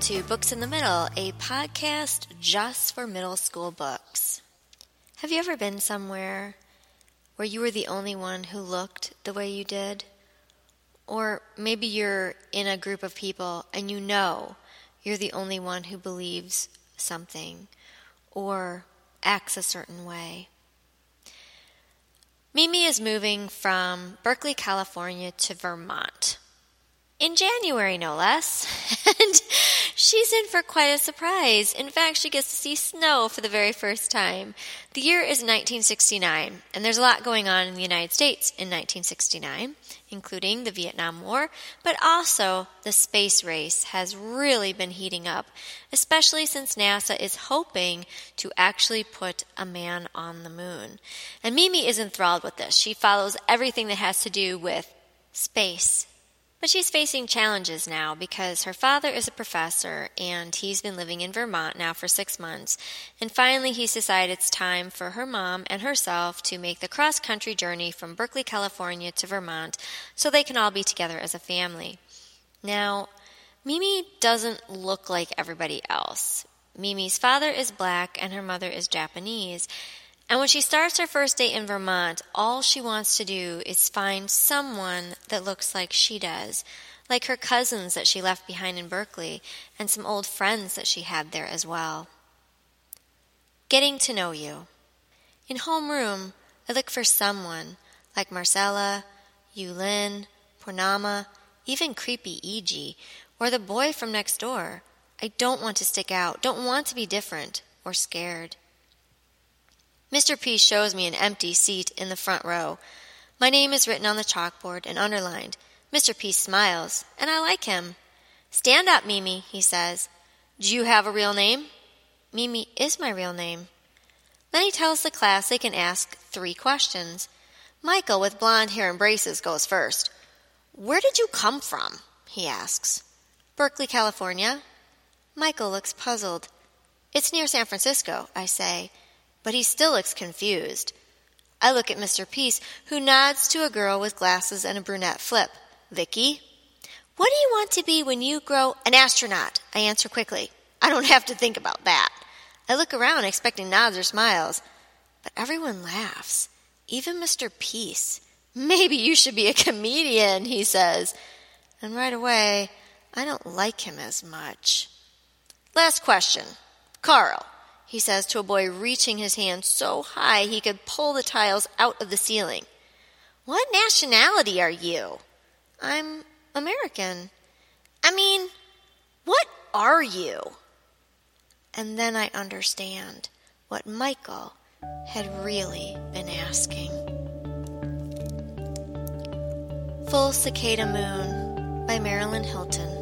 to Books in the Middle, a podcast just for middle school books. Have you ever been somewhere where you were the only one who looked the way you did? Or maybe you're in a group of people and you know you're the only one who believes something or acts a certain way. Mimi is moving from Berkeley, California to Vermont in January, no less. and she's in for quite a surprise. In fact, she gets to see snow for the very first time. The year is 1969, and there's a lot going on in the United States in 1969, including the Vietnam War, but also the space race has really been heating up, especially since NASA is hoping to actually put a man on the moon. And Mimi is enthralled with this. She follows everything that has to do with space but she's facing challenges now because her father is a professor and he's been living in Vermont now for six months. And finally, he's decided it's time for her mom and herself to make the cross country journey from Berkeley, California to Vermont so they can all be together as a family. Now, Mimi doesn't look like everybody else. Mimi's father is black and her mother is Japanese. And when she starts her first date in Vermont, all she wants to do is find someone that looks like she does, like her cousins that she left behind in Berkeley, and some old friends that she had there as well. Getting to know you. In homeroom, I look for someone like Marcella, Yulin, Purnama, even creepy E.G., or the boy from next door. I don't want to stick out, don't want to be different or scared. Mr. P shows me an empty seat in the front row. My name is written on the chalkboard and underlined. Mr. P smiles, and I like him. Stand up, Mimi, he says. Do you have a real name? Mimi is my real name. Then he tells the class they can ask three questions. Michael, with blond hair and braces, goes first. Where did you come from? he asks. Berkeley, California. Michael looks puzzled. It's near San Francisco, I say but he still looks confused. I look at Mr. Peace, who nods to a girl with glasses and a brunette flip. Vicky? What do you want to be when you grow an astronaut? I answer quickly. I don't have to think about that. I look around expecting nods or smiles, but everyone laughs, even Mr. Peace. Maybe you should be a comedian, he says. And right away, I don't like him as much. Last question. Carl, he says to a boy reaching his hand so high he could pull the tiles out of the ceiling. What nationality are you? I'm American. I mean, what are you? And then I understand what Michael had really been asking. Full Cicada Moon by Marilyn Hilton.